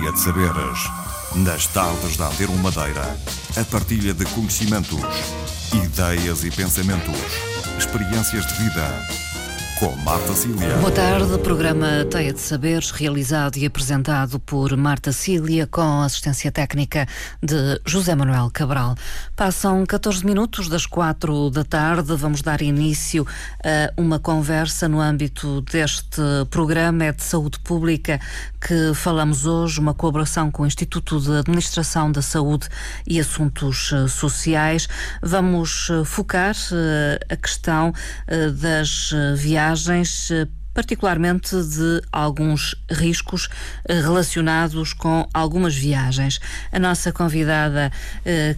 De Saberes. Nas tardes da Antero Madeira, a partilha de conhecimentos, ideias e pensamentos, experiências de vida. Com Marta Cília. Boa tarde, programa Teia de Saberes, realizado e apresentado por Marta Cília, com assistência técnica de José Manuel Cabral. Passam 14 minutos das 4 da tarde, vamos dar início a uma conversa no âmbito deste programa é de saúde pública que falamos hoje, uma colaboração com o Instituto de Administração da Saúde e Assuntos eh, Sociais. Vamos eh, focar eh, a questão das viagens particularmente de alguns riscos relacionados com algumas viagens. A nossa convidada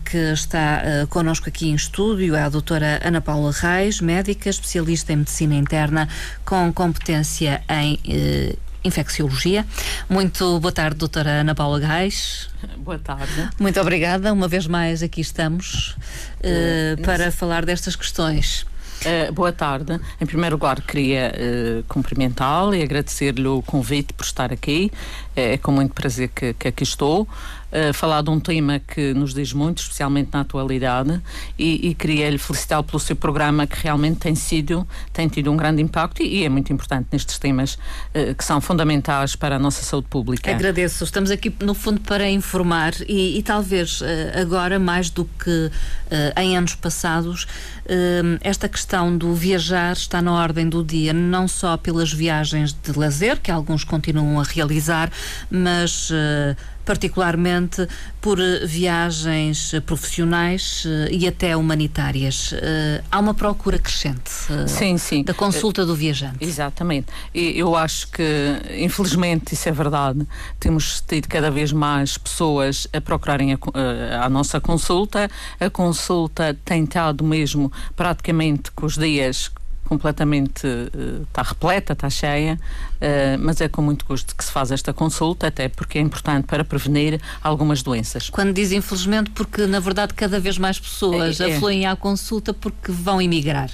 que está connosco aqui em estúdio é a doutora Ana Paula Reis, médica, especialista em medicina interna, com competência em infecciologia. Muito boa tarde, doutora Ana Paula Gais. Boa tarde. Muito obrigada. Uma vez mais aqui estamos uh, para falar destas questões. Uh, boa tarde. Em primeiro lugar, queria uh, cumprimentá-lo e agradecer-lhe o convite por estar aqui. É com muito prazer que, que aqui estou uh, falar de um tema que nos diz muito, especialmente na atualidade, e, e queria-lhe felicitá-lo pelo seu programa que realmente tem sido, tem tido um grande impacto e, e é muito importante nestes temas uh, que são fundamentais para a nossa saúde pública. Agradeço. Estamos aqui, no fundo, para informar e, e talvez uh, agora, mais do que em anos passados, esta questão do viajar está na ordem do dia, não só pelas viagens de lazer, que alguns continuam a realizar, mas particularmente por eh, viagens eh, profissionais eh, e até humanitárias. Há uma procura crescente sim, sim. da consulta do viajante. Exatamente. E eu acho que, infelizmente, isso é verdade. Temos tido cada vez mais pessoas a procurarem a, a, a nossa consulta. A consulta tem estado mesmo praticamente com os dias completamente está uh, repleta, está cheia, uh, mas é com muito gosto que se faz esta consulta, até porque é importante para prevenir algumas doenças. Quando diz infelizmente, porque na verdade cada vez mais pessoas é, é. afluem à consulta porque vão emigrar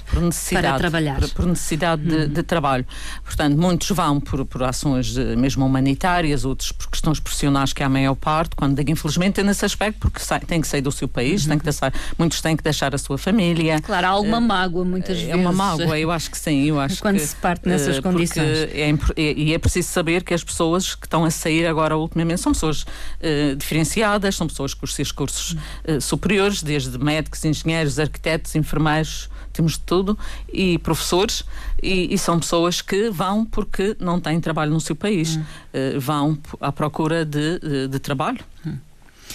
para trabalhar. Por, por necessidade de, de, trabalho. Portanto, muitos vão por, por ações eh, mesmo humanitárias, outros por questões profissionais, que é a maior parte. Quando digo infelizmente é nesse aspecto, porque sai, tem que sair do seu país, uhum. tem que deixar, muitos têm que deixar a sua família. Claro, há alguma uh, mágoa muitas vezes. É uma mágoa, eu acho que sim, eu acho Quando que, se parte nessas uh, condições. É, e é preciso saber que as pessoas que estão a sair agora ultimamente são pessoas uh, diferenciadas, são pessoas com os seus cursos uh, superiores, desde médicos, engenheiros, arquitetos, enfermeiros, temos de tudo, e professores, e, e, são pessoas que vão porque não têm trabalho no seu país, hum. vão à procura de, de, de trabalho. Hum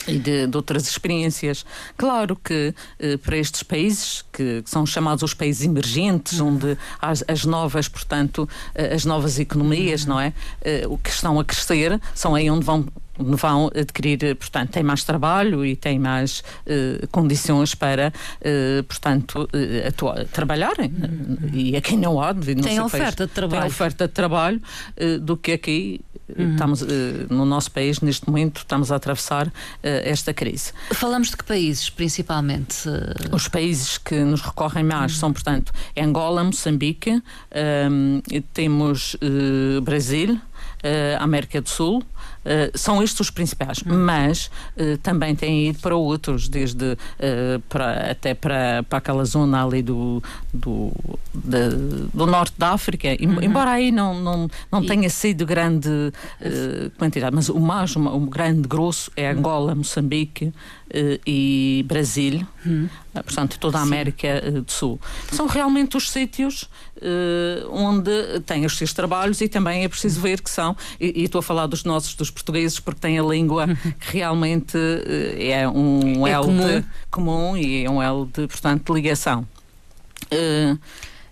e de, de, outras experiências. Claro que eh, para estes países, que, que, são chamados os países emergentes, uhum. onde as, as, novas, portanto, eh, as novas economias, uhum. não é? Eh, o que estão a crescer, são aí onde vão vão adquirir, portanto, têm mais trabalho e têm mais uh, condições para, portanto, uh, atua- trabalharem. Uhum. E a quem não há, devido tem oferta país, de trabalho. Tem oferta de trabalho do que aqui Uhum. Estamos, no nosso país, neste momento, estamos a atravessar esta crise. Falamos de que países, principalmente? Os países que nos recorrem mais uhum. são, portanto, Angola, Moçambique, ehm, temos Brasil, América do Sul, são estes os principais, uhum. mas uh, também têm ido para outros, desde uh, para, até para, para aquela zona ali do, do, do norte da África, uhum. embora aí não, não, não tenha sido grande quantidade, mas o mais, o, grande grosso é Angola, Moçambique e Brasil, uhum. portanto toda a América Sim. do Sul. São realmente os sítios onde têm os seus trabalhos e também é preciso ver que são, e, e estou a falar dos nossos, dos portugueses, porque têm a língua que realmente eh, é um é elo comum. comum e é um elo de, portanto, de ligação. Uh,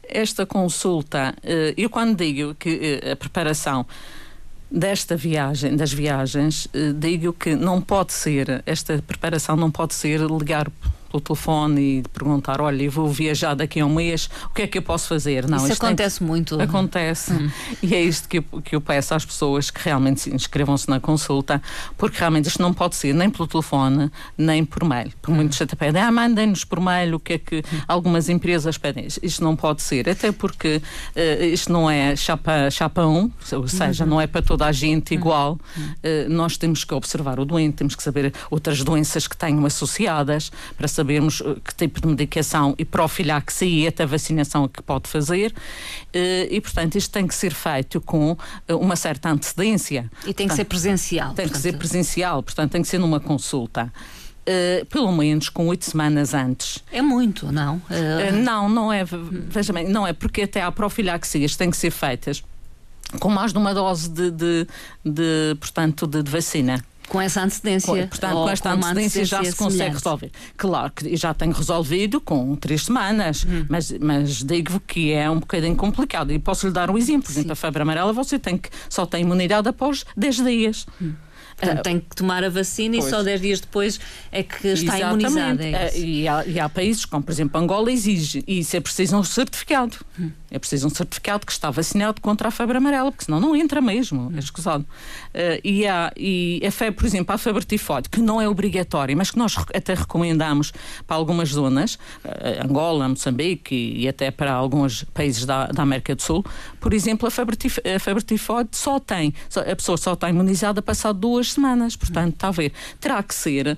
esta consulta, uh, eu quando digo que uh, a preparação desta viagem, das viagens, digo que não pode ser, esta preparação não pode ser ligar pelo telefone e perguntar: olha, eu vou viajar daqui a um mês, o que é que eu posso fazer? Não, Isso acontece tem... muito. Acontece. Hum. E é isto que eu, que eu peço às pessoas que realmente inscrevam-se na consulta, porque realmente isto não pode ser nem pelo telefone, nem por mail. Por hum. muitos até pedem, ah, mandem-nos por mail o que é que hum. algumas empresas pedem. Isto não pode ser, até porque uh, isto não é chapa, chapa um, ou seja, uhum. não é para toda a gente uhum. igual. Uh, nós temos que observar o doente, temos que saber outras doenças que tenham associadas para sabermos eh, que tipo de medicação e profilaxia e até vacinação que pode fazer. Eh, e, portanto, isto tem que ser feito com eh, uma certa antecedência. E tem portanto, que ser presencial. Tem portanto... que ser presencial, portanto, tem que ser numa consulta. Uh, pelo menos com oito semanas antes. É muito, não? Uh... Uh, não, não é. Veja bem, não é porque até há profilaxias têm que ser feitas com mais de uma dose de, de, de portanto, de, de vacina com essa antecedência. Com, portanto, com esta com antecedência, já se consegue semelhante. resolver. Claro que já tenho resolvido com três semanas, hum. mas, mas digo que é um bocadinho complicado. E posso lhe dar um exemplo. Por exemplo, a febre amarela você tem que, só tem imunidade após 10 dias. Hum. Portanto, uh, tem que tomar a vacina pois. e só 10 dias depois é que está imunizada. É uh, e, há, e, há, países, como por exemplo Angola, exige, e isso é preciso um certificado. Hum. É preciso um certificado que está vacinado contra a febre amarela, porque senão não entra mesmo, é escusado. Uh, e, há, e a febre, por exemplo, a febre tifoide, que não é obrigatória, mas que nós até recomendamos para algumas zonas, uh, Angola, Moçambique e, e, até para alguns países da, da América do Sul, por exemplo, a febre, tif, a febre tifoide só tem, a pessoa só está imunizada passado duas semanas, portanto, está a ver. Terá que ser, uh,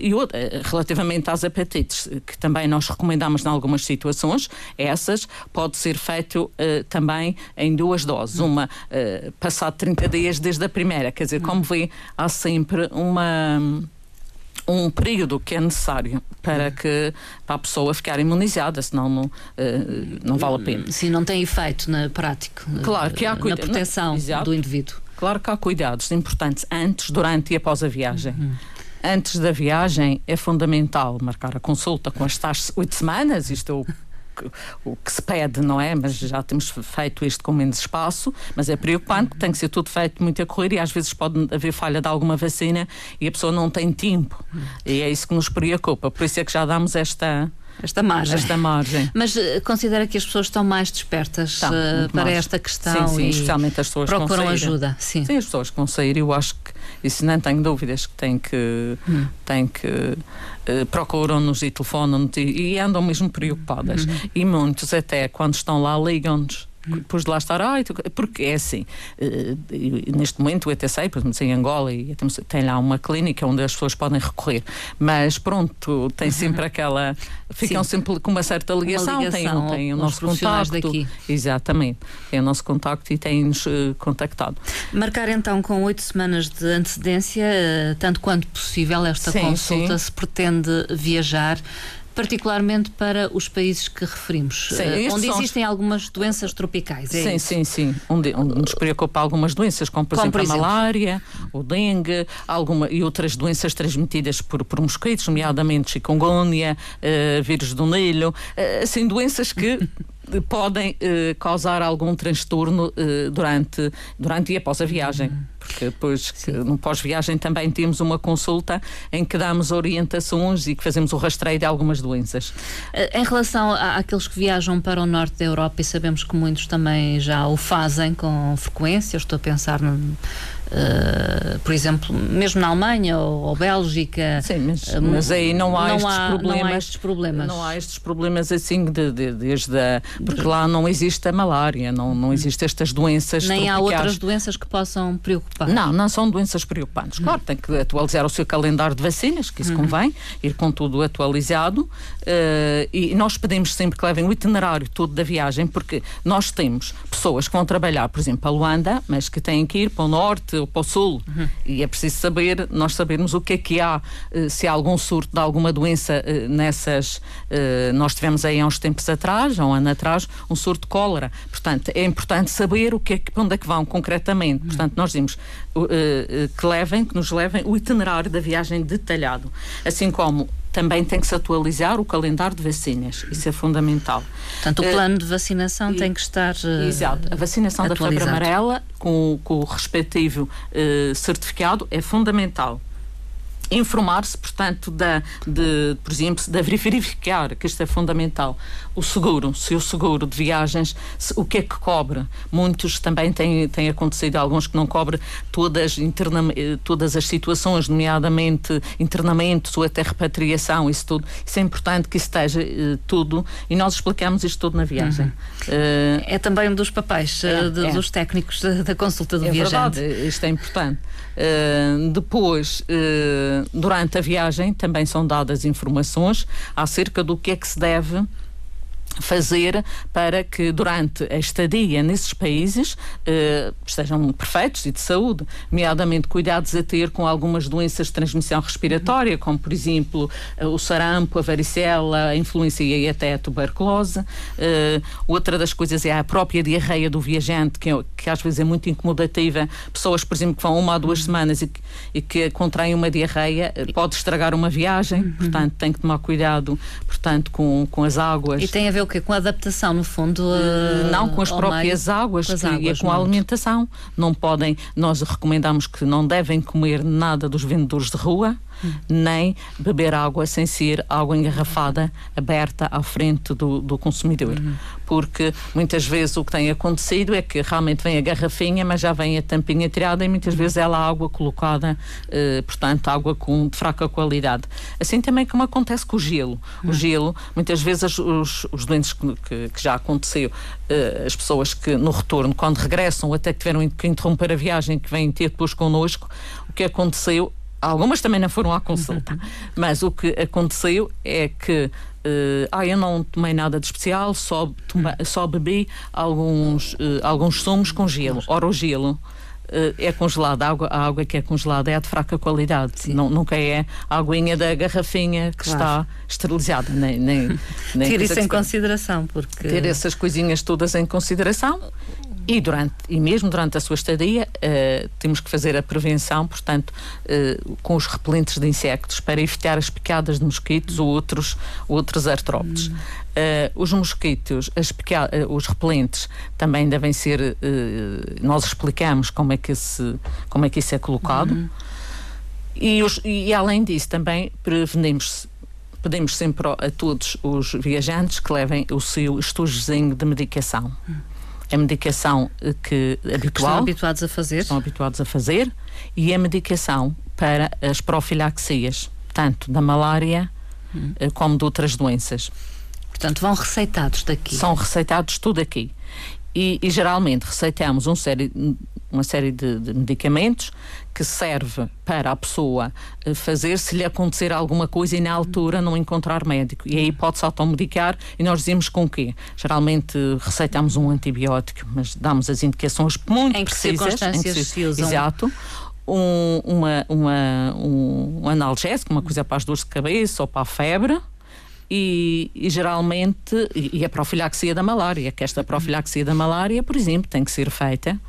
e outra, relativamente às hepatites, que também nós recomendamos em algumas situações, essas pode ser feito uh, também em duas doses. Uma uh, passado 30 dias desde a primeira. Quer dizer, como vê, há sempre uma um período que é necessário para que para a pessoa ficar imunizada, senão não, uh, não vale a pena. Sim, não tem efeito na prática. Claro que há cuida- na proteção não, do indivíduo. Claro que há cuidados importantes antes, durante e após a viagem. Uhum. Antes da viagem é fundamental marcar a consulta com as tais oito semanas, isto eu o que se pede, não é? Mas já temos feito isto com menos espaço, mas é preocupante, tem que ser tudo feito muito a correr e às vezes pode haver falha de alguma vacina e a pessoa não tem tempo. E é isso que nos preocupa. Por isso é que já damos esta esta margem. Esta margem. Mas uh, considera que as pessoas estão mais despertas uh, para mais. esta questão sim, sim, e especialmente as pessoas procuram ajuda. Sim. sim, as pessoas que vão sair, eu acho que isso não tenho dúvidas que têm que, hum. têm que uh, procuram-nos e telefonam-nos e, e, andam mesmo preocupadas. Hum. E muitos até quando estão lá ligam-nos depois de lá estar, ah, porque é assim, uh, neste momento eu até sei, por exemplo, em Angola e tem lá uma clínica onde as pessoas podem recorrer, mas pronto, tem sempre aquela, ficam Sim. sempre com uma certa ligação, uma ligação tem, tem o nosso contacto. Daqui. Exatamente, tem o nosso contacto e têm-nos uh, contactado. Marcar então com oito semanas de antecedência, uh, tanto quanto possível, esta sim, consulta, sim. se pretende viajar particularmente para os países que referimos, sim, uh, onde existem os... algumas doenças tropicais. É sim, isso? sim, sim. Onde, onde, nos preocupa algumas doenças, como por, como exemplo, por exemplo, a malária, o dengue alguma, e outras doenças transmitidas por, por mosquitos, nomeadamente chikungunya, uh, vírus do Nilo, uh, assim, doenças que podem causar algum transtorno durante, durante e após a viagem. Uhum porque depois no pós-viagem também temos uma consulta em que damos orientações e que fazemos o rastreio de algumas doenças. Eh, em relação àqueles que viajam para o norte da Europa, e sabemos que muitos também já o fazem com frequência, estou a pensar no Uh, por exemplo, mesmo na Alemanha ou, ou Bélgica. Sim, mas, uh, mas aí não há, não estes há, problemas, não há estes problemas. Não há estes problemas assim, de, de, desde a, porque lá não existe a malária, não, não existem estas doenças. Nem tropicais. há outras doenças que possam preocupar. Não, não são doenças preocupantes. Claro, tem que atualizar o seu calendário de vacinas, que isso uhum. convém, ir com tudo atualizado. Uh, e nós pedimos sempre que levem o itinerário todo da viagem, porque nós temos pessoas que vão trabalhar, por exemplo, para Luanda, mas que têm que ir para o norte norte ou para o sul. Uhum. E é preciso saber, nós sabermos o que é que há, eh, se há algum surto de alguma doença eh, nessas. Eh, nós tivemos aí há uns tempos atrás, há um ano atrás, um surto de cólera. Portanto, é importante saber o que é que, para onde é que vão concretamente. Uhum. Portanto, nós dizemos que levem, que nos levem o itinerário da viagem detalhado. Assim como também tem que se atualizar o calendário de vacinas. Isso é fundamental. Portanto, o eh, plano de vacinação e, tem que estar. Uh, exato. A vacinação da febre amarela, com, com o respectivo uh, certificado, é fundamental. Informar-se, portanto, da, de, por exemplo, de verificar, que isto é fundamental, o seguro, se o seguro de viagens, se, o que é que cobre. Muitos também têm, têm acontecido, alguns que não cobre todas, interna, todas as situações, nomeadamente internamentos ou até repatriação, isso tudo. Isso é importante que esteja uh, tudo e nós explicamos isto tudo na viagem. Uhum. Uh, é também um dos papéis uh, de, é. dos técnicos da, da consulta do é viajante. Verdade, isto é importante. Uh, depois, uh, durante a viagem, também são dadas informações acerca do que é que se deve fazer para que durante a estadia nesses países eh, estejam perfeitos e de saúde, nomeadamente cuidados a ter com algumas doenças de transmissão respiratória, como por exemplo eh, o sarampo, a varicela, a influência e até a tuberculose. Eh, outra das coisas é a própria diarreia do viajante, que, é, que às vezes é muito incomodativa. Pessoas, por exemplo, que vão uma ou duas semanas e, e que contraem uma diarreia, eh, pode estragar uma viagem, uhum. portanto tem que tomar cuidado portanto, com, com as águas. E tem a ver o quê? Com a adaptação, no fundo? Uh, não, com as próprias meio, águas, com as águas, e com a alimentação. Não podem, nós recomendamos que não devem comer nada dos vendedores de rua, nem beber água sem ser água engarrafada, aberta à frente do, do consumidor. Porque muitas vezes o que tem acontecido é que realmente vem a garrafinha, mas já vem a tampinha tirada e muitas vezes ela a água colocada, eh, portanto, água com, de fraca qualidade. Assim também como acontece com o gelo. O uhum. gelo, muitas vezes os, os doentes que, que, que já aconteceu, eh, as pessoas que no retorno, quando regressam, até que tiveram que interromper a viagem, que vêm ter depois connosco, o que aconteceu Algumas também não foram à consulta. Uhum. Mas o que aconteceu é que Uh, ah, eu não tomei nada de especial, só, toma, só bebi alguns, uh, alguns sumos com gelo. Ora, o gelo uh, é congelado, a água, a água que é congelada é de fraca qualidade, não, nunca é a aguinha da garrafinha que claro. está esterilizada. Nem, nem, nem Ter isso em consideração, porque. Ter essas coisinhas todas em consideração e, durante, e mesmo durante a sua estadia, uh, temos que fazer a prevenção, portanto, uh, com os repelentes de insectos, para evitar as picadas de mosquitos ou outros, outros artrópodes. Hum. Uh, os mosquitos, as os repelentes também devem ser. nós explicamos como é que, esse, como é que isso é colocado. Hum. E, os, e, além disso, também prevenimos pedimos sempre a todos os viajantes que levem o seu estojozinho de medicação. Hum a medicação eh, que habitual. Que estão habituados a fazer. Estão habituados a fazer e a medicação para as profilaxias, tanto da malária hum. como de outras doenças. Portanto, vão receitados daqui. São receitados tudo aqui. E, e geralmente receitamos um série, uma série de, de, medicamentos que serve para a pessoa eh, fazer se lhe acontecer alguma coisa e na altura não encontrar médico. E aí pode-se automedicar e nós dizemos com o quê? Geralmente receitamos um antibiótico, mas damos as indicações muito em precisas. Que em que se, se usam? Exato. Um, uma, uma, um, um analgésico, uma coisa para as dores de cabeça ou para a febre e, e, geralmente, e, a profilaxia da malária, que esta profilaxia da malária, por exemplo, tem que ser feita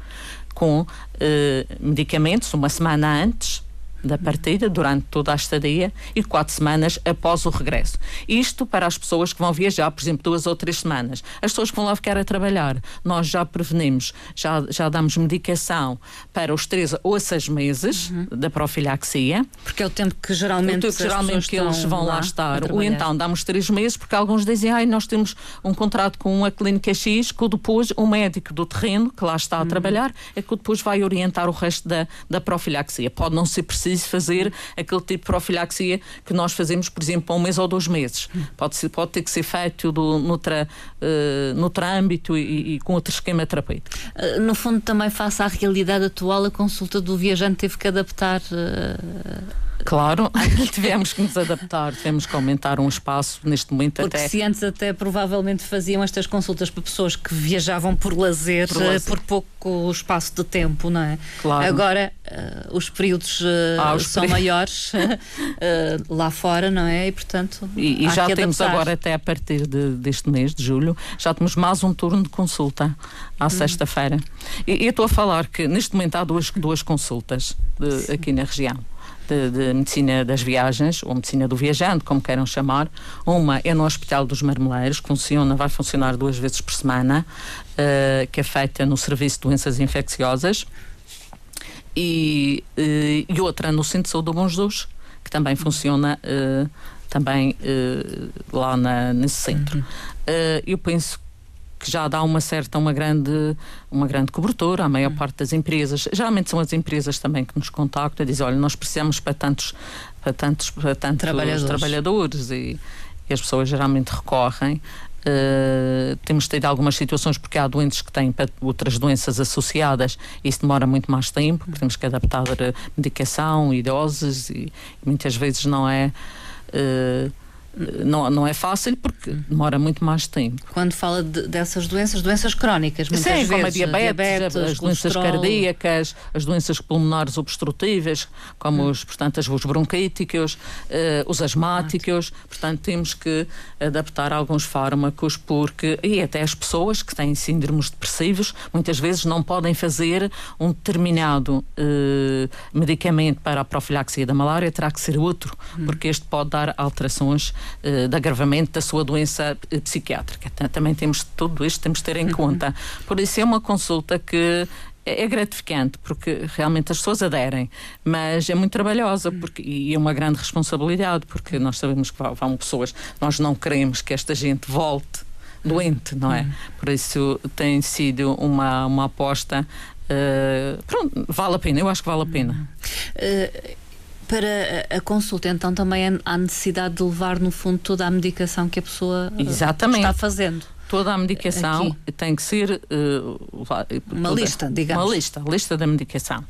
com eh, medicamentos uma semana antes da partida, durante toda a estadia e quatro semanas após o regresso. Isto para as pessoas que vão viajar, por exemplo, duas ou três semanas. As pessoas que vão lá ficar a trabalhar, nós já prevenimos, já, já damos medicação para os três ou seis meses uhum. da profilaxia. Porque é o tempo que geralmente, o tempo, geralmente que eles vão lá, lá estar. Ou então damos três meses, porque alguns dizem, ai, nós temos um contrato com uma clínica X, que depois o médico do terreno, que lá está a uhum. trabalhar, é que depois vai orientar o resto da, da profilaxia. Pode não ser preciso preciso fazer aquele tipo de profilaxia que nós fazemos, por exemplo, há um mês ou dois meses. Pode, ser, pode ter que ser feito do, noutra, uh, âmbito e, e, com outro esquema terapêutico. Uh, no fundo, também face à realidade atual, a consulta do viajante teve que adaptar. Uh Claro, tivemos que nos adaptar, tivemos que aumentar um espaço neste momento Porque até. se antes até provavelmente faziam estas consultas para pessoas que viajavam por lazer, por, lazer. por pouco espaço de tempo, não é? Claro. Agora uh, os períodos uh, ah, os são maiores uh, lá fora, não é? E portanto. E, e já temos adaptar. agora até a partir de, deste mês de julho, já temos mais um turno de consulta à hum. sexta-feira. E eu estou a falar que neste momento há duas, duas consultas de, aqui na região de, de, medicina das viagens, ou medicina do viajante, como queiram chamar. Uma é no Hospital dos Marmeleiros, que funciona, vai funcionar duas vezes por semana, uh, que é feita no Serviço de Doenças Infecciosas. E, uh, e outra no Centro de Saúde do Bom Jesus, que também funciona uh, também uh, lá na, nesse centro. Uhum. Uh, eu penso que já dá uma certa, uma grande, uma grande cobertura à maior uhum. parte das empresas. Geralmente são as empresas também que nos contactam e dizem, olha, nós precisamos para tantos, para tantos, para tantos trabalhadores, trabalhadores e, e as pessoas geralmente recorrem. Uh, temos tido algumas situações porque há doentes que têm outras doenças associadas e isso demora muito mais tempo, porque temos que adaptar a medicação e doses e, e muitas vezes não é. Uh, não, não é fácil porque demora muito mais tempo. Quando fala de, dessas doenças, doenças crónicas, muitas Sim, vezes, como a diabetes, diabetes as doenças cardíacas, as doenças pulmonares obstrutivas, como hum. os, portanto, os bronquíticos, uh, os asmáticos. Portanto, temos que adaptar alguns fármacos porque, e até as pessoas que têm síndromes depressivos, muitas vezes não podem fazer um determinado uh, medicamento para a profilaxia da malária, terá que ser outro, hum. porque este pode dar alterações de agravamento da sua doença uh, psiquiátrica. Também temos tudo isto, temos de ter em uhum. conta. Por isso é uma consulta que é, é gratificante porque realmente as pessoas aderem, mas é muito trabalhosa porque, e é uma grande responsabilidade porque nós sabemos que vão pessoas, nós não queremos que esta gente volte doente, não é? Uhum. Por isso tem sido uma, uma aposta. Uh, pronto, vale a pena, eu acho que vale a pena. Uh, para a consulta, então, também há necessidade de levar, no fundo, toda a medicação que a pessoa eh, Exatamente. está fazendo. Toda a medicação Aqui. tem que ser uh, uma toda, lista, digamos. Uma lista, lista da medicação.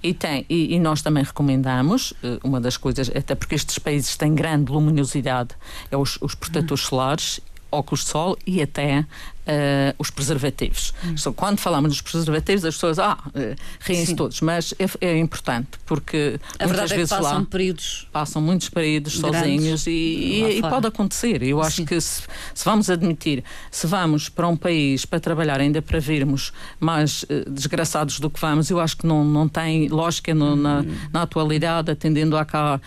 E, tem, e, e nós também recomendamos, uh, uma das coisas, até porque estes países têm grande luminosidade, é os, os protetores solares óculos de sol e até uh, os preservativos. Hum. So, quando falamos dos preservativos, as pessoas ah, uh, riem-se todos, mas é, é, importante porque a muitas é vezes passam lá períodos passam muitos períodos sozinhos e, e, e, pode acontecer. Eu acho Sim. que se, se, vamos admitir, se vamos para um país para trabalhar ainda para virmos mais uh, desgraçados do que vamos, eu acho que não, não tem lógica no, na, hum. na atualidade, atendendo à cá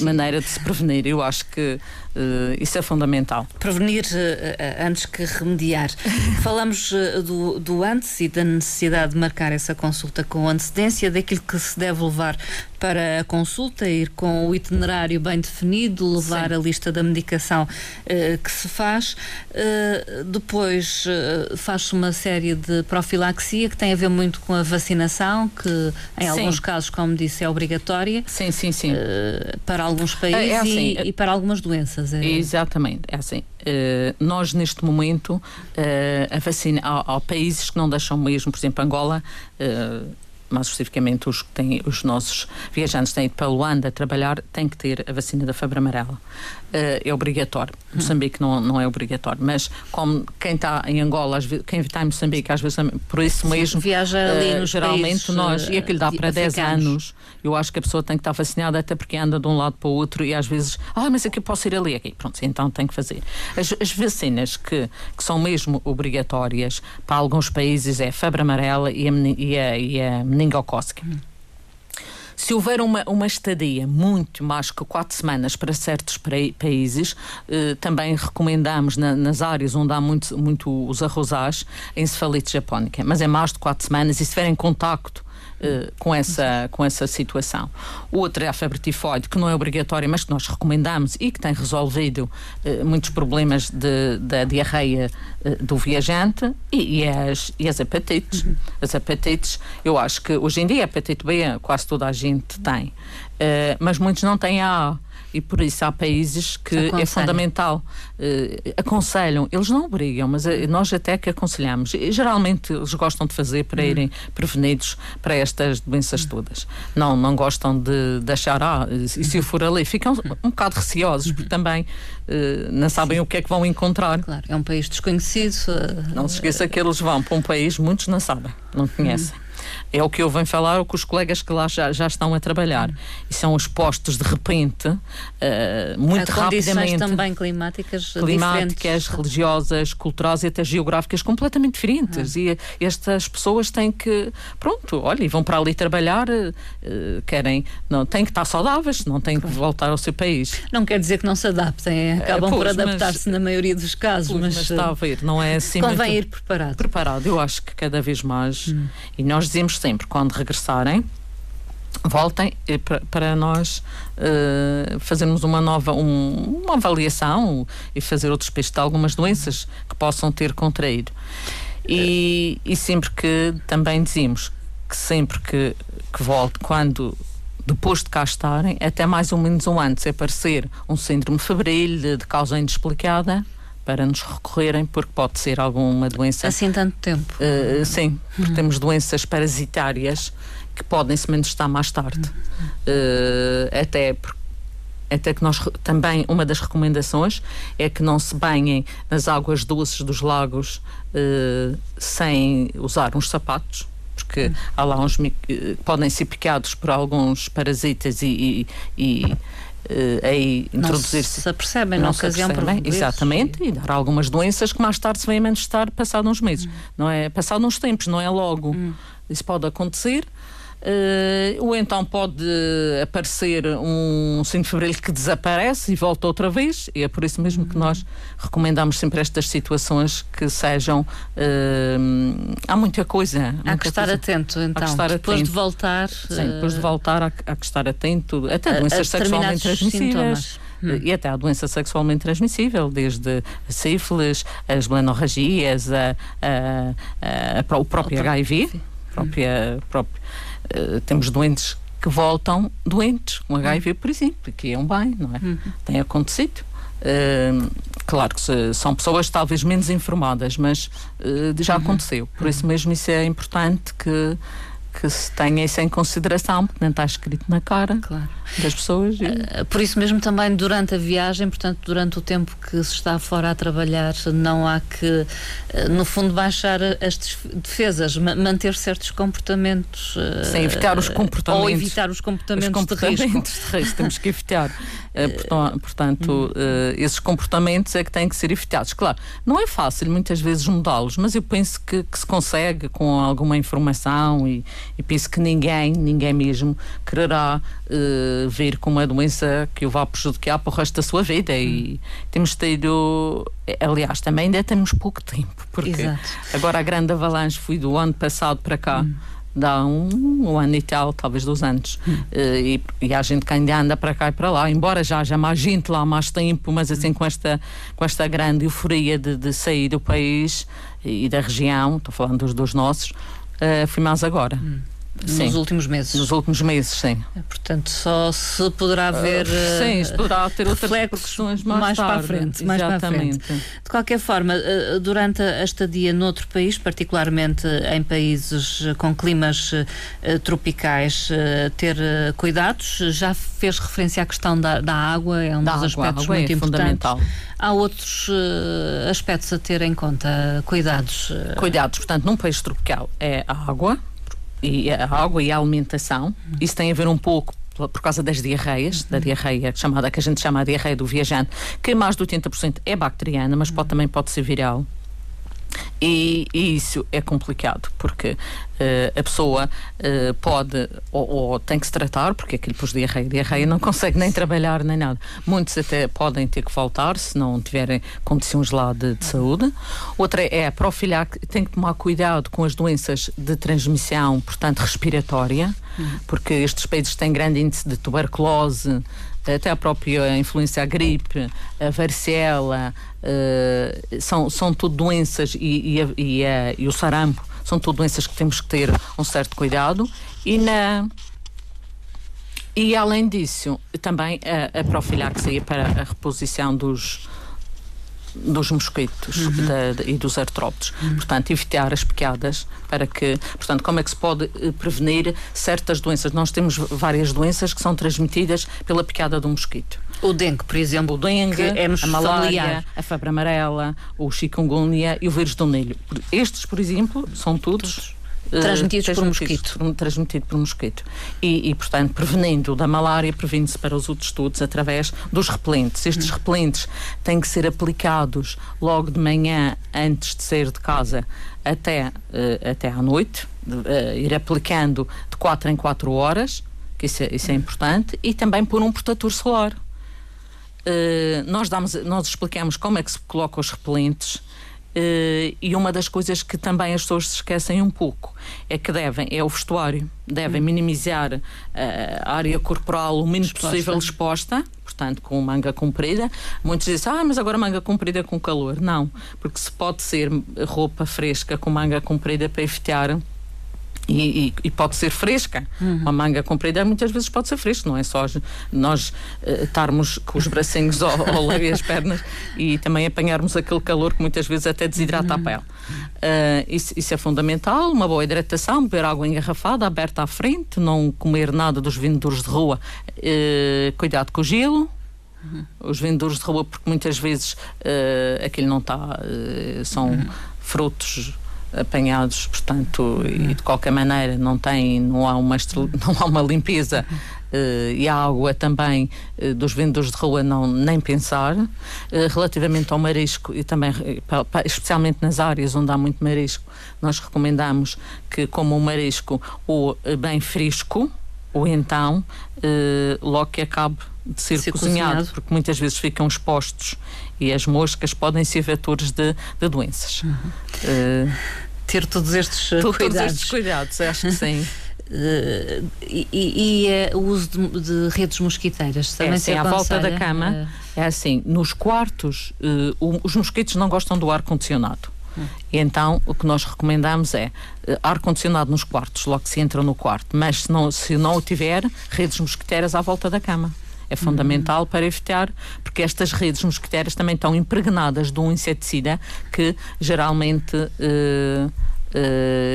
maneira de se prevenir. Eu acho que isso é fundamental. Prevenir antes que remediar. Falamos uh, do, do antes e da necessidade de marcar essa consulta com antecedência, daquilo que se deve levar para a consulta, ir com o itinerário bem definido, levar Sim. a lista da medicação uh, que se faz. Uh, depois uh, faz-se uma série de profilaxia que tem a ver muito com a vacinação, que em sim. alguns casos, como disse, é obrigatória. Sim, sim, sim. para alguns países é, é assim, e, e, para algumas doenças. É... Exatamente, é assim. Nós, neste momento, a vacina, há, países que não deixam mesmo, por exemplo, Angola mais especificamente os, têm, os nossos viajantes têm ido para Luanda trabalhar, têm que ter a vacina da febre amarela. Uh, é obrigatório. Moçambique não, não é obrigatório, mas como quem está em Angola, vezes, quem está em Moçambique, às vezes por isso mesmo. Viaja ali uh, nos Geralmente nós, e aquilo dá para 10 anos, eu acho que a pessoa tem que estar vacinada, até porque anda de um lado para o outro e às vezes, ah, mas aqui posso ir ali, aqui. Pronto, então tem que fazer. As, as vacinas que, que são mesmo obrigatórias para alguns países é a febre amarela e a, e a, e a meningocócica. Se houver uma, uma estadia muito mais que quatro semanas para certos países, eh, também recomendamos na, nas áreas onde há muito, muito os arrozás, encefalite japónica. Mas é mais de quatro semanas e se tiverem contacto uh, com, essa, com essa situação. Outra é a febre tifoide, que não é obrigatória, mas que nós recomendamos e que tem resolvido uh, muitos problemas de, da diarreia uh, do viajante e, e, as, e as hepatites. Uhum. As hepatites, eu acho que hoje em dia a hepatite B quase toda a gente tem, mas muitos não têm A e por isso há países que é fundamental. Uh, aconselham, eles não obrigam, mas uh, nós até que aconselhamos. E, geralmente eles gostam de fazer para uhum. irem prevenidos para estas doenças uhum. todas. Não, não gostam de, de achar, ah, e se eu for ali, ficam um bocado receosos, porque também uh, não sabem Sim. o que é que vão encontrar. Claro, é um país desconhecido. Não se esqueça que eles vão para um país, muitos não sabem, não conhecem. Uhum. É o que eu venho falar com os colegas que lá já, já estão a trabalhar. E são expostos de repente, uh, muito a rapidamente. também climáticas Climáticas, diferentes. religiosas, culturais e até geográficas completamente diferentes. Ah. E estas pessoas têm que, pronto, olha, e vão para ali trabalhar, uh, querem, não, têm que estar saudáveis, não têm que voltar ao seu país. Não quer dizer que não se adaptem, acabam pois, por adaptar-se na maioria dos casos. Pois, mas, mas está a ver, não é assim. Convém muito... ir preparado. Preparado, eu acho que cada vez mais. Hum. E nós dizemos sempre, quando regressarem, voltem para nós uh, fazermos uma nova um, uma avaliação e fazer outros testes de algumas doenças que possam ter contraído. E, e sempre que também dizemos que sempre que, que volte, quando depois de cá estarem, até mais ou menos um antes aparecer um síndrome febril de, de causa inexplicada, para nos recorrerem, porque pode ser alguma doença. Assim tanto tempo? Uh, sim, porque uhum. temos doenças parasitárias que podem se manifestar mais tarde. Uh, até até que nós também uma das recomendações é que não se banhem nas águas doces dos lagos uh, sem usar uns sapatos porque há lá uns podem ser picados por alguns parasitas e, e, e aí introduzir-se. se apercebem na ocasião apercebem, Exatamente, e dar algumas doenças que mais tarde se vêm manifestar passado uns meses. Hum. Não é passado uns tempos, não é logo. Hum. Isso pode acontecer. Uh, ou então pode aparecer um sino febril que desaparece e volta outra vez, e é por isso mesmo que nós recomendamos sempre estas situações que sejam. Uh, há muita coisa. Há muita que estar coisa. atento, então. Estar depois atento. de voltar. Sim, depois de voltar, há, há que estar atento. Até doenças sexualmente transmissíveis. Hum. E até a doença sexualmente transmissível, desde a sífilis, as blenorragias, a, a, a, o próprio HIV, própria, própria eh, temos doentes que voltam doentes, com HIV, por exemplo, que é um bem, não é? Uhum. Tem acontecido. Uh, claro que se, são pessoas talvez menos informadas, mas uh, já uhum. aconteceu. Por isso mesmo isso é importante que que se tenha isso em consideração, porque nem está escrito na cara claro. das pessoas. E... Eh, por isso mesmo também durante a viagem, portanto, durante o tempo que se está fora a trabalhar, não há que, eh, no fundo, baixar as defesas, manter certos comportamentos. Eh, Sem evitar os comportamentos. Ou evitar os comportamentos, os comportamentos de risco. De risco. Temos que evitar. Portanto, esses comportamentos é que têm que ser evitados. Claro, não é fácil muitas vezes mudá-los, mas eu penso que, que se consegue com alguma informação e, e penso que ninguém, ninguém mesmo, quererá uh, ver como uma doença que o vá prejudicar para o resto da sua vida. Hum. E temos tido, aliás, também ainda temos pouco tempo, porque Exato. agora a grande avalanche foi do ano passado para cá. Hum dá um, um ano e tal, talvez dois anos. Hum. Uh, e, e há gente que ainda anda para cá e para lá, embora já haja mais gente lá há mais tempo, mas assim com esta, com esta grande euforia de, de sair do país e, e da região, estou falando dos, dos nossos, uh, fui mais agora. Hum. Sim. Nos últimos meses. Nos últimos meses, sim. É, portanto, só se poderá ver. Uh, sim, se poderá ter outras reflexos mais, mais para a frente. Mais para a frente. De qualquer forma, uh, durante a estadia noutro país, particularmente em países com climas uh, tropicais, ter cuidados. Já fez referência à questão da, da água, é um da dos água, aspectos muito é importantes. Há outros aspectos a ter em conta, cuidados. Cuidados, portanto, num país tropical é a água e a água e a alimentação. Isso tem a ver um pouco por causa das diarreias, da diarreia chamada, que a gente chama a diarreia do viajante, que mais de 80% é bacteriana, mas pode, também pode ser viral. E, e, isso é complicado, porque uh, a pessoa uh, pode ou, ou, tem que se tratar, porque aquilo pôs diarreia, diarreia não consegue nem trabalhar nem nada. Muitos até podem ter que voltar se não tiverem condições lá de, de saúde. Outra é a profilaxia, tem que tomar cuidado com as doenças de transmissão, portanto, respiratória, porque estes países têm grande índice de tuberculose, até a própria influência a gripe, a varicela, uh, são, são tudo doenças e, e, e, e, o sarampo, são tudo doenças que temos que ter um certo cuidado. E na. E além disso, também a, a profilaxia para a reposição dos, dos mosquitos uhum. da, e dos artrópodes. Uhum. Portanto, evitar as picadas para que, portanto, como é que se pode eh, prevenir certas doenças? Nós temos várias doenças que são transmitidas pela picada do mosquito. O dengue, por exemplo, o dengue, é a malária, a febre amarela, o chikungunya e o vírus do milho. Estes, por exemplo, são todos, todos transmitidos, por mosquito. Transmitido por mosquito. E, e portanto, prevenindo da malária, previne-se para os outros estudos através dos repelentes. Estes hum. repelentes têm que ser aplicados logo de manhã, antes de sair de casa, até, uh, até à noite, uh, ir aplicando de 4 em 4 horas, que isso é, isso é hum. importante, e também por um protetor solar. Uh, nós, damos, nós explicamos como é que se coloca os repelentes e uma das coisas que também as pessoas se esquecem um pouco é que devem, é o vestuário, devem uhum. minimizar uh, a área corporal o menos exposta. possível exposta, portanto, com manga comprida. Muitos dizem, ah, mas agora manga comprida com calor. Não, porque se pode ser roupa fresca com manga comprida para evitar e, e, e, pode ser fresca. Uhum. Uma manga comprida muitas vezes pode ser fresca, não é só nós uh, estarmos com os bracinhos ao, ao lado e as pernas e também apanharmos aquele calor que muitas vezes até desidrata uhum. a pele. Uh, isso, isso, é fundamental. Uma boa hidratação, beber água engarrafada, aberta à frente, não comer nada dos vendedores de rua. Uh, cuidado com o gelo. Uhum. Os vendedores de rua, porque muitas vezes uh, aquilo não está, são uhum. frutos apanhados, portanto, e de qualquer maneira não tem, não há uma, não há uma limpeza uh, e a água também uh, dos vendedores de rua não nem pensar. Uh, relativamente ao marisco e também, especialmente nas áreas onde há muito marisco, nós recomendamos que como o marisco ou bem fresco ou então logo que acabe de ser, ser cozinhado, cozinhado, porque muitas vezes ficam expostos e as moscas podem ser vetores de, de doenças. Uhum. Uh, Ter todos estes cuidados. Todos estes cuidados, acho que sim. Uh, e, e uh, o uso de, de, redes mosquiteiras também é, sim, à volta da cama é assim nos quartos o, os mosquitos não gostam do ar condicionado hum. então o que nós recomendamos é ar condicionado nos quartos logo que se entra no quarto mas se não se não o tiver redes mosquiteiras à volta da cama é fundamental uhum. para evitar, porque estas redes mosquiteiras também estão impregnadas de um inseticida que geralmente uh,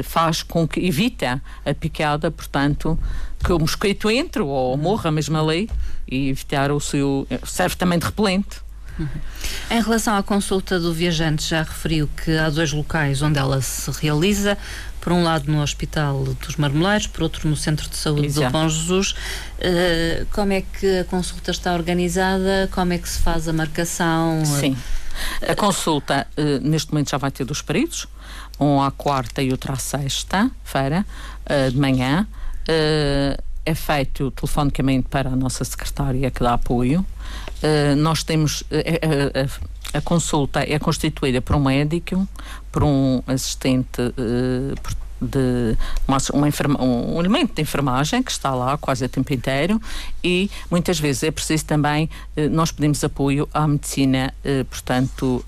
faz com que evita a picada, portanto, que o mosquito entre ou morra mesmo ali e evitar o seu. serve também de repelente. Uhum. Em relação à consulta do viajante, já referiu que há dois locais onde ela se realiza, por um lado no Hospital dos Marmoleiros, por outro no Centro de Saúde Exato. do Bom Jesus. Uh, como é que a consulta está organizada? Como é que se faz a marcação? Sim. A consulta, uh, neste momento, já vai ter dois períodos, um à quarta e outro à sexta-feira, uh, de manhã. é feito telefonicamente para a nossa secretária que dá apoio. Nós temos a consulta é constituída por um médico, por um assistente de uma, uma enferma, um, elemento de enfermagem que está lá quase o tempo inteiro e muitas vezes é preciso também nós pedimos apoio à medicina, portanto,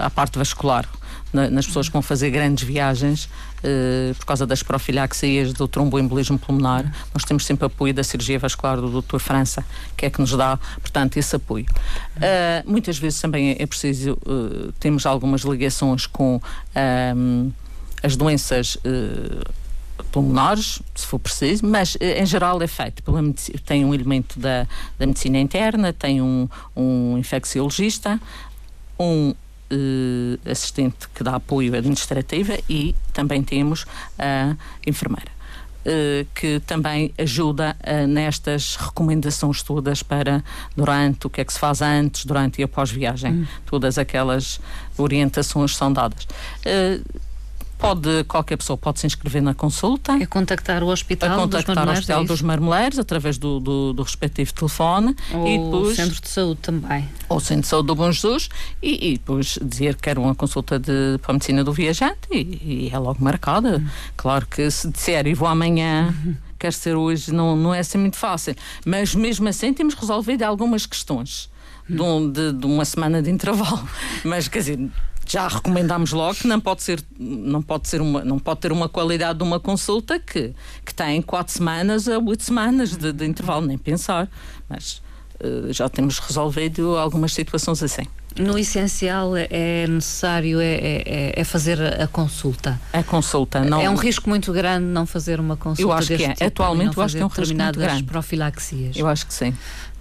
à parte vascular nas pessoas que vão fazer grandes viagens uh, por causa das profilaxias do tromboembolismo pulmonar. Nós temos sempre apoio da cirurgia vascular do Dr. França, que é que nos dá, portanto, esse apoio. Uh, muitas vezes também é preciso, uh, temos algumas ligações com ehm, as doenças pulmonares, se for preciso, mas em geral é feito pela tem um elemento da, da medicina interna, tem um, um infecciologista, um uh, assistente que dá apoio administrativo e também temos a enfermeira. Uh, que também ajuda uh, nestas recomendações todas para durante o que é que se faz antes, durante e após viagem. Hum. Todas aquelas orientações são dadas. Uh, Pode, qualquer pessoa pode se inscrever na consulta. É contactar o Hospital, a contactar dos, o hospital é dos Marmoleiros através do, do, do, respectivo telefone. Ou e depois, o Centro de Saúde também. Ou o Centro de Saúde do Bom Jesus e, e depois dizer que quer uma consulta de, para a medicina do viajante e, e é logo marcada. Uhum. Claro que se disser e vou amanhã. Uhum. Quer ser hoje, não, não é assim muito fácil. Mas mesmo assim temos resolvido algumas questões. De, um, de, de, uma semana de intervalo. Mas, quer dizer, já recomendámos logo que não pode ser, não pode ser uma, não pode ter uma qualidade de uma consulta que, que tem quatro semanas a oito semanas de, de intervalo, nem pensar. Mas uh, já temos resolvido algumas situações assim. No essencial é necessário é, é, é, fazer a consulta. A consulta, não. É um risco muito grande não fazer uma consulta. Eu acho que é. Tipo, Atualmente eu acho que é um risco muito grande. profilaxias. Eu acho que sim.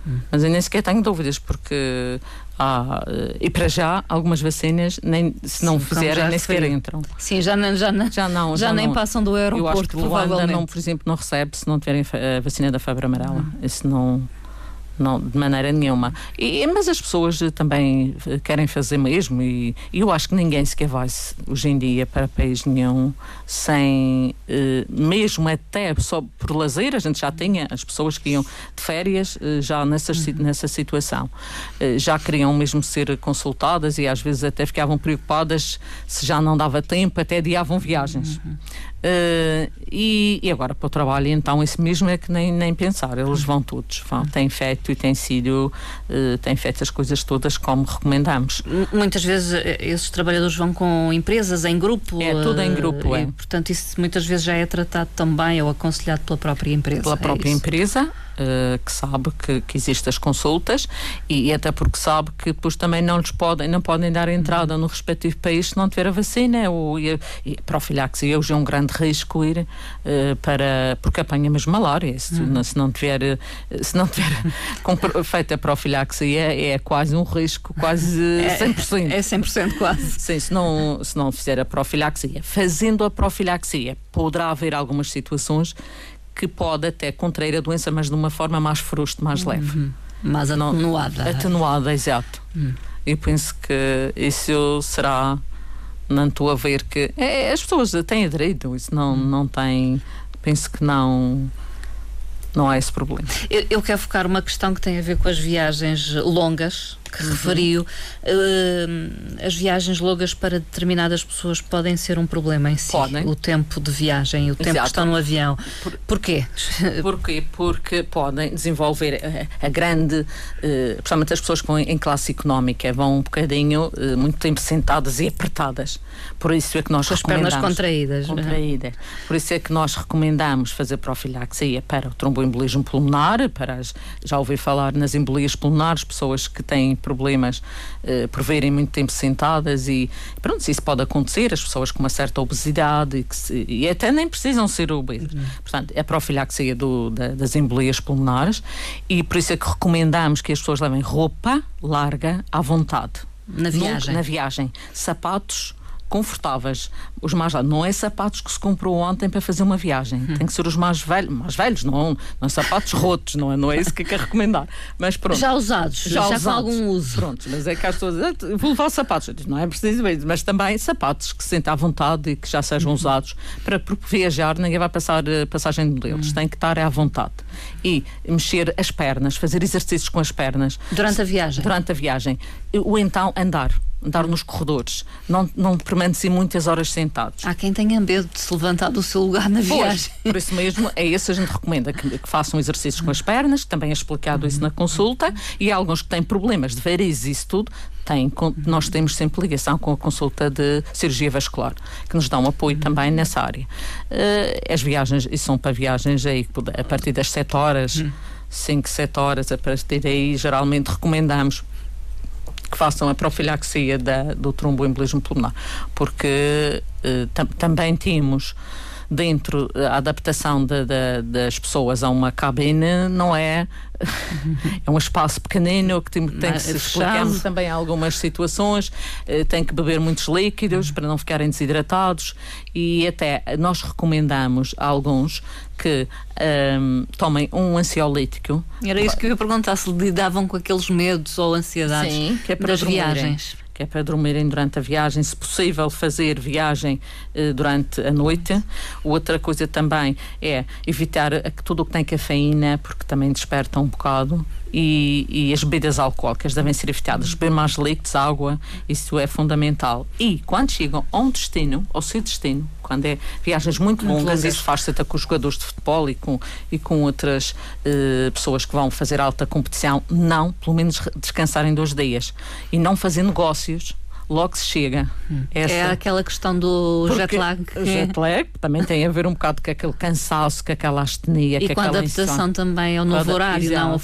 Hum. Mas eu nem sequer tenho dúvidas, porque há, eh, e para já, algumas vacinas, nem, se não Sim, fizerem, nem sequer entram. Sim, já, não, já, não, já, não, já, já nem não. passam do aeroporto, Eu acho que Luanda, não, por exemplo, não recebe se não tiverem a vacina da febre amarela. Isso não... não, de maneira nenhuma. E, mas as pessoas também querem fazer mesmo e, e eu acho que ninguém sequer vai hoje em dia para país nenhum sem, eh, mesmo até só por lazer, a gente já tinha as pessoas que iam de férias eh, já nessa, uhum. nessa situação. Eh, já queriam mesmo ser consultadas e às vezes até ficavam preocupadas se já não dava tempo, até adiavam viagens. Uhum. Uh, e, e, agora para o trabalho, então, isso mesmo é que nem, nem pensar, eles vão todos, vão, têm feito e têm sido, uh, têm feito as coisas todas como recomendamos. Muitas vezes eh, esses trabalhadores vão com empresas em grupo. É tudo em grupo, é. E, portanto, isso muitas vezes já é tratado também ou aconselhado pela própria empresa. Pela é própria isso. empresa uh, que sabe que, que existem as consultas e, até porque sabe que depois também não lhes podem, não podem dar entrada uhum. no respectivo país se não tiver a vacina. Ou, e, e profilaxia hoje é um grande risco ir uh, para. porque apanha mesmo malária. Se, se não tiver, eh, se não tiver feita a profilaxia, é quase um risco, quase é, 100%. É 100% quase. Sim, se não, se não fizer a profilaxia. Fazendo a profilaxia, poderá haver algumas situações que pode até contrair a doença, mas de uma forma mais frouxa, mais uhum. leve. Mais atenuada. Não, atenuada, exato. Uhum. Eu penso que isso será. Não estou a ver que. É, as pessoas têm direito, isso não, não tem. Penso que não não há esse problema. Eu, eu, quero focar uma questão que tem a ver com as viagens longas, que uhum. referiu. Uh, as viagens longas para determinadas pessoas podem ser um problema em si. Podem. O tempo de viagem, o tempo Exato. que estão no avião. Por, Porquê? Porquê? Porque podem desenvolver a, a grande, uh, principalmente as pessoas vão em classe económica, vão um bocadinho, uh, muito tempo sentadas e apertadas. Por isso é que nós com as pernas contraídas. Contraída. Por isso é que nós recomendamos fazer profilaxia para o tromboembolismo pulmonar, para as, já ouvi falar nas embolias pulmonares, pessoas que têm problemas uh, por verem muito tempo sentadas e pronto, isso pode acontecer, as pessoas com uma certa obesidade e, se, e até nem precisam ser obesas. Uhum. Portanto, é profilaxia do, da, das embolias pulmonares e por isso é que recomendamos que as pessoas levem roupa larga à vontade. Na viagem. na viagem. Sapatos confortáveis. Os mais não é sapatos que se comprou ontem para fazer uma viagem. Hum. Tem que ser os mais velhos, mais velhos, não, não é sapatos rotos, não é, não é isso que quer recomendar. Mas pronto. Já usados, já, já usados. com algum uso. Pronto, mas é que as pessoas ah, vou levar sapatos, não é preciso mesmo, mas também sapatos que se sentem à vontade e que já sejam hum. usados para viajar, ninguém vai passar eh, passagem de modelos, hum. tem que estar à vontade. E mexer as pernas, fazer exercícios com as pernas. Durante a viagem. Durante a viagem. Ou então andar andar nos corredores, não, não permanecer muitas horas sentados. Há quem tenha medo de se levantar do seu lugar na viagem. Pois, por isso mesmo, é isso que a gente recomenda, que, que façam exercícios com as pernas, também é explicado isso na consulta, e há alguns que têm problemas de varizes e isso tudo, têm, nós temos sempre ligação com a consulta de cirurgia vascular, que nos dá um apoio também nessa área. Uh, as viagens, e são para viagens aí, a partir das 7 horas, 5, 7 horas, a partir daí geralmente recomendamos que façam a profilaxia da, do tromboembolismo pulmonar, porque uh, tam, também temos dentro a adaptação de, de, das pessoas a uma cabine não é é um espaço pequenino que tem, tem que se explicar também algumas situações eh, tem que beber muitos líquidos para não ficarem desidratados e até nós recomendamos a alguns que um, tomem um ansiolítico. Era isso que eu ia perguntar, se lidavam com aqueles medos ou ansiedades Sim, que é para das viagens que é para dormirem durante a viagem, se possível fazer viagem eh, durante a noite. Outra coisa também é evitar tudo o que tem cafeína, porque também desperta um bocado e, e, as bebidas alcoólicas devem ser evitadas. Beber mais líquidos, água, isso é fundamental. E quando chegam a um destino, ao seu destino, quando é viagens muito, muito longas, longas, isso faz-se até com os jogadores de futebol e com, e com outras uh, pessoas que vão fazer alta competição, não, pelo menos descansarem dois dias e não fazer negócios logo se chega. Hum. Essa... É aquela questão do jet lag. Que... O jet lag também tem a ver um bocado com aquele cansaço, com aquela astenia. E com a adaptação também ao novo horário, não,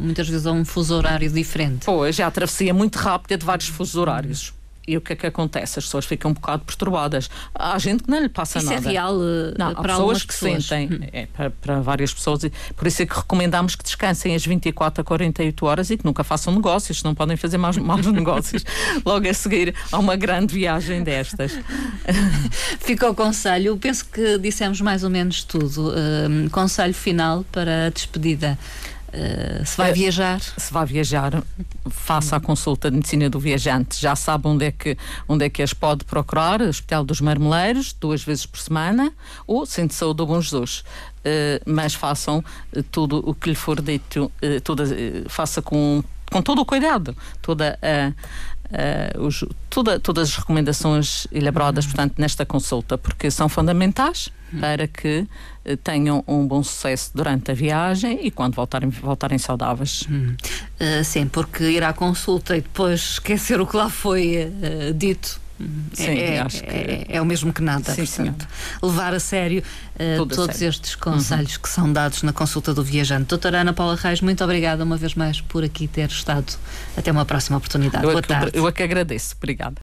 muitas vezes a um fuso horário diferente. Pois, é a travessia muito rápida de vários fusos horários. E o que é que acontece? As pessoas ficam um bocado perturbadas. Há gente que não lhe passa Isso nada. Isso é real uh, não, para pessoas que pessoas. sentem, hum. é, para, para, várias pessoas, por isso é que recomendamos que descansem as 24 a 48 horas e que nunca façam negócios, não podem fazer maus, maus negócios logo a seguir a uma grande viagem destas. Fica o conselho, penso que dissemos mais ou menos tudo. Uh, conselho final para a despedida. Uh, se vai viajar? Se vai viajar, faça a consulta de medicina do viajante. Já sabe onde é que, onde é que as pode procurar, Hospital dos Marmeleiros, duas vezes por semana, ou Centro de Saúde do Bom Jesus. Uh, mas façam tudo o que lhe for dito, toda, faça com, com todo o cuidado, toda a uh, os, toda, todas as recomendações elaboradas, uhum. portanto, nesta consulta, porque são fundamentais uhum. para que uh, tenham um bom sucesso durante a viagem e quando voltarem, voltarem saudáveis. Uhum. Uh, sim, porque ir à consulta e depois esquecer o que lá foi dito Sim, é, acho que é, é, o mesmo que nada. Sim, portanto, levar a sério uh, todos sério. estes conselhos uhum. que são dados na consulta do viajante. Doutora Ana Paula Reis, muito obrigada uma vez mais por aqui ter estado. Até uma próxima oportunidade. Eu Boa tarde. Eu é que agradeço. Obrigada.